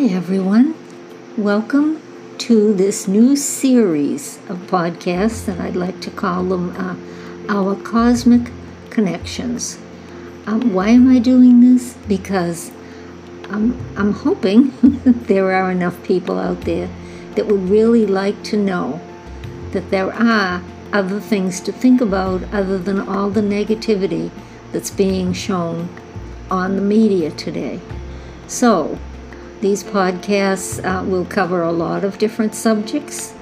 Hi, everyone. Welcome to this new series of podcasts that I'd like to call them uh, Our Cosmic Connections. Um, why am I doing this? Because I'm, I'm hoping there are enough people out there that would really like to know that there are other things to think about other than all the negativity that's being shown on the media today. So, these podcasts uh, will cover a lot of different subjects,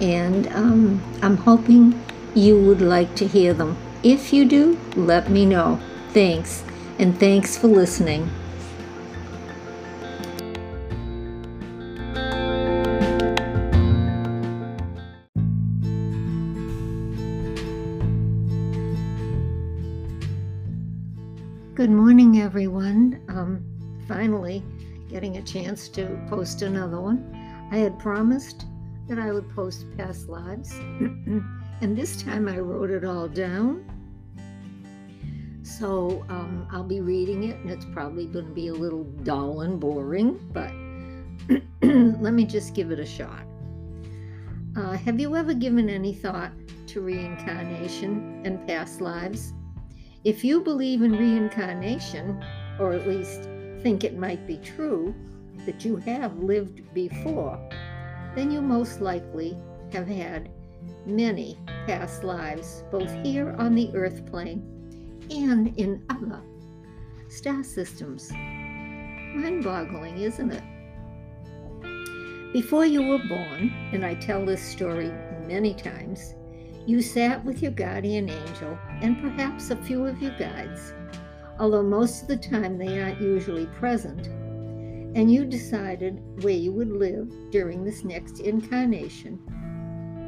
and um, I'm hoping you would like to hear them. If you do, let me know. Thanks, and thanks for listening. Good morning, everyone. Um, finally, getting a chance to post another one. I had promised that I would post past lives, and this time I wrote it all down. So um, I'll be reading it, and it's probably going to be a little dull and boring, but let me just give it a shot. Uh, have you ever given any thought to reincarnation and past lives? If you believe in reincarnation, or at least think it might be true that you have lived before, then you most likely have had many past lives, both here on the earth plane and in other star systems. Mind boggling, isn't it? Before you were born, and I tell this story many times, you sat with your guardian angel and perhaps a few of your guides although most of the time they aren't usually present, and you decided where you would live during this next incarnation,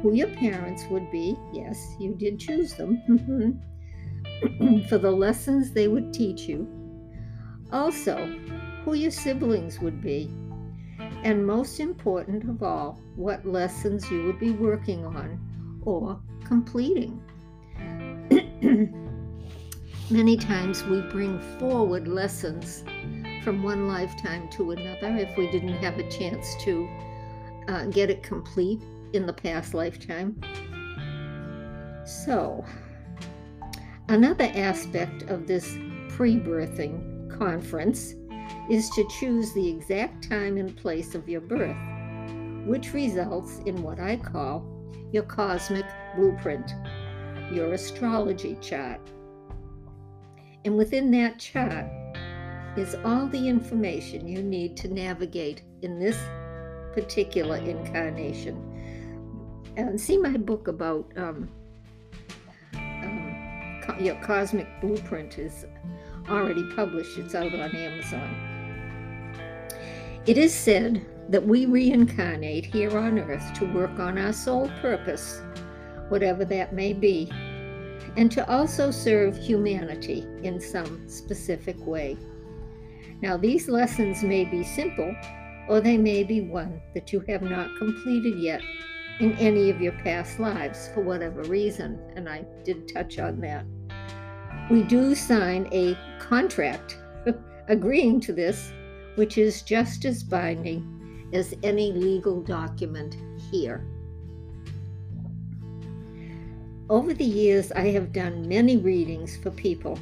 who your parents would be, yes, you did choose them, mm-hmm. for the lessons they would teach you, also, who your siblings would be, and most important of all, what lessons you would be working on or completing. Many times we bring forward lessons from one lifetime to another if we didn't have a chance to uh, get it complete in the past lifetime. So, another aspect of this pre birthing conference is to choose the exact time and place of your birth, which results in what I call your cosmic blueprint, your astrology chart. And within that chart is all the information you need to navigate in this particular incarnation. And see my book about um, um, your cosmic blueprint is already published. It's out on Amazon. It is said that we reincarnate here on earth to work on our soul purpose, whatever that may be, and to also serve humanity in some specific way. Now, these lessons may be simple, or they may be one that you have not completed yet in any of your past lives for whatever reason, and I did touch on that. We do sign a contract agreeing to this, which is just as binding as any legal document here. Over the years, I have done many readings for people,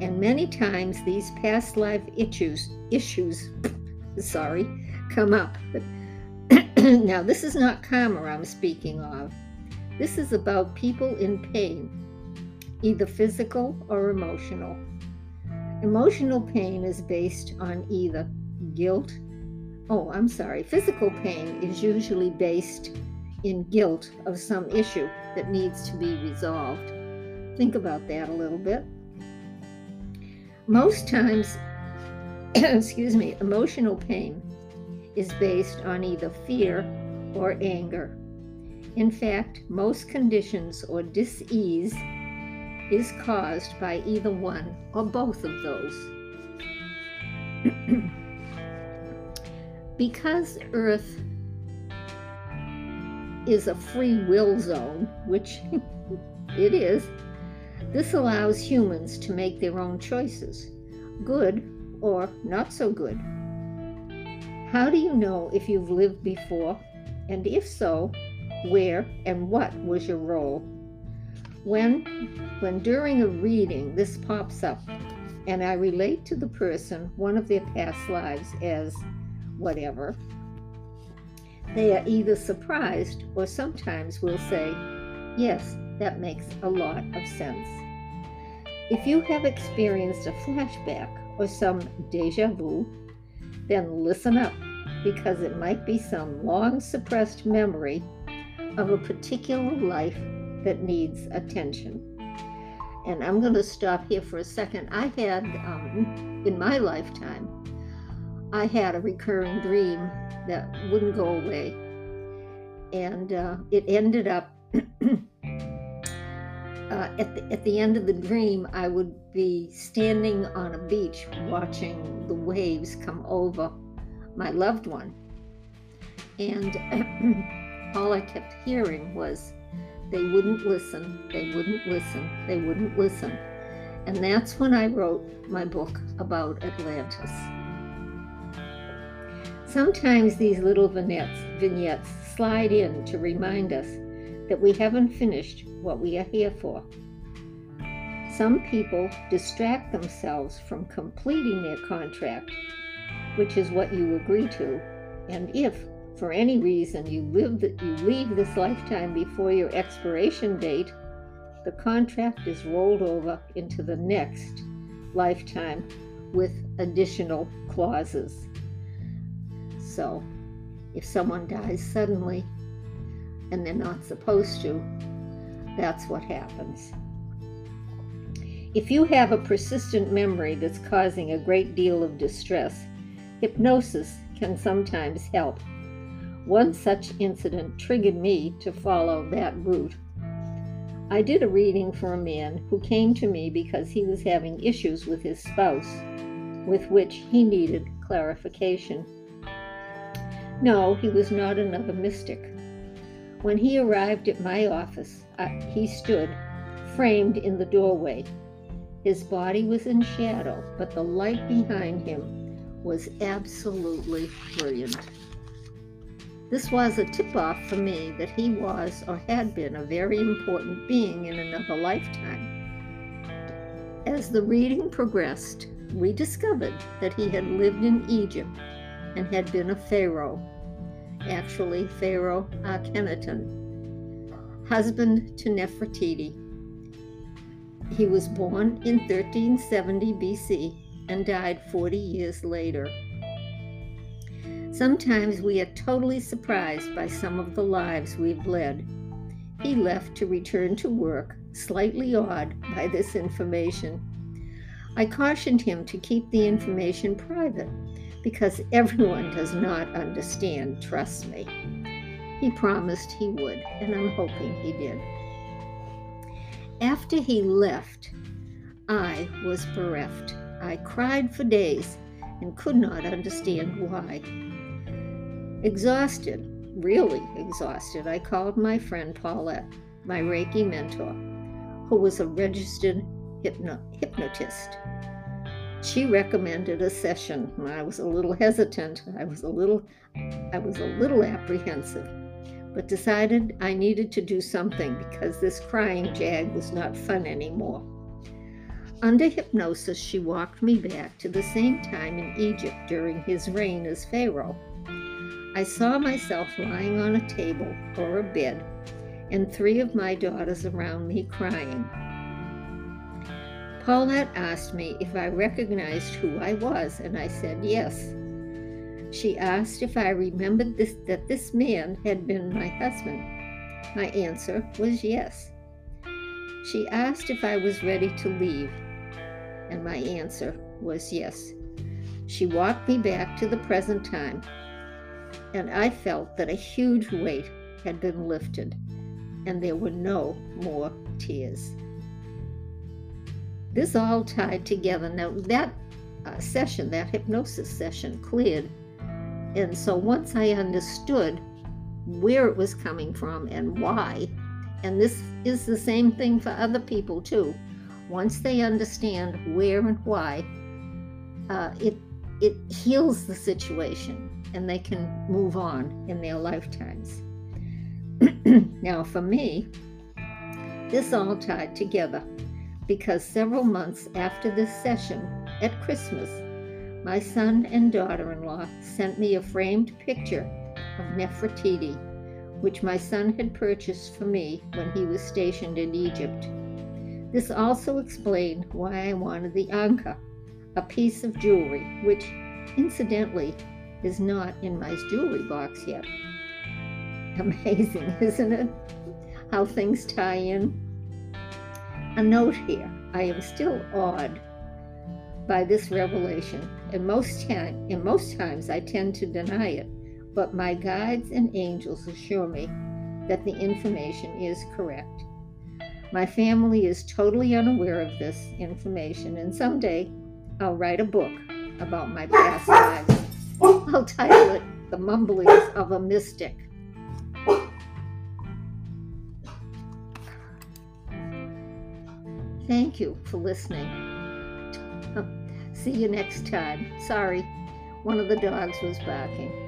and many times these past life issues, issues, sorry, come up. now, this is not karma I'm speaking of. This is about people in pain, either physical or emotional. Emotional pain is based on either guilt. Oh, I'm sorry. Physical pain is usually based in guilt of some issue that needs to be resolved. Think about that a little bit. Most times, excuse me, emotional pain is based on either fear or anger. In fact, most conditions or dis-ease is caused by either one or both of those. because Earth is a free will zone, which it is, this allows humans to make their own choices, good or not so good. How do you know if you've lived before? And if so, where and what was your role? When, when during a reading this pops up and I relate to the person one of their past lives as whatever, they are either surprised or sometimes will say, Yes, that makes a lot of sense. If you have experienced a flashback or some deja vu, then listen up because it might be some long suppressed memory of a particular life that needs attention. And I'm going to stop here for a second. I had, um, in my lifetime, I had a recurring dream that wouldn't go away. And uh, it ended up uh, at, the, at the end of the dream, I would be standing on a beach watching the waves come over my loved one. And all I kept hearing was, they wouldn't listen, they wouldn't listen, they wouldn't listen. And that's when I wrote my book about Atlantis. Sometimes these little vignettes, vignettes slide in to remind us that we haven't finished what we are here for. Some people distract themselves from completing their contract, which is what you agree to, and if for any reason you live that you leave this lifetime before your expiration date, the contract is rolled over into the next lifetime with additional clauses. So, if someone dies suddenly, and they're not supposed to, that's what happens. If you have a persistent memory that's causing a great deal of distress, hypnosis can sometimes help. One such incident triggered me to follow that route. I did a reading for a man who came to me because he was having issues with his spouse, with which he needed clarification. No, he was not another mystic. When he arrived at my office, uh, he stood, framed in the doorway. His body was in shadow, but the light behind him was absolutely brilliant. This was a tip off for me that he was or had been a very important being in another lifetime. As the reading progressed, we discovered that he had lived in Egypt and had been a pharaoh actually Pharaoh Akhenaten, husband to Nefertiti. He was born in 1370 BC and died 40 years later. Sometimes we are totally surprised by some of the lives we've led. He left to return to work, slightly awed by this information. I cautioned him to keep the information private because everyone does not understand, trust me. He promised he would, and I'm hoping he did. After he left, I was bereft. I cried for days and could not understand why. Exhausted, really exhausted, I called my friend Paulette, my Reiki mentor, who was a registered hypno- hypnotist she recommended a session. I was a little hesitant. I was a little I was a little apprehensive, but decided I needed to do something because this crying jag was not fun anymore. Under hypnosis, she walked me back to the same time in Egypt during his reign as Pharaoh. I saw myself lying on a table or a bed, and three of my daughters around me crying. Paulette asked me if I recognized who I was, and I said yes. She asked if I remembered this, that this man had been my husband. My answer was yes. She asked if I was ready to leave, and my answer was yes. She walked me back to the present time, and I felt that a huge weight had been lifted, and there were no more tears this all tied together. Now, that uh, session, that hypnosis session, cleared. And so once I understood where it was coming from and why, and this is the same thing for other people too, once they understand where and why, uh, it it heals the situation. and they can move on in their lifetimes. now, for me, this all tied together because several months after this session at Christmas, my son and daughter in law sent me a framed picture of Nefertiti, which my son had purchased for me when he was stationed in Egypt. This also explained why I wanted the Anka, a piece of jewelry, which, incidentally, is not in my jewelry box yet. Amazing, isn't it? How things tie in. A note here I am still awed by this revelation, and most, time, and most times I tend to deny it, but my guides and angels assure me that the information is correct. My family is totally unaware of this information, and someday I'll write a book about my past lives. I'll title it The Mumblings of a Mystic. Thank you for listening. Oh, see you next time. Sorry, one of the dogs was barking.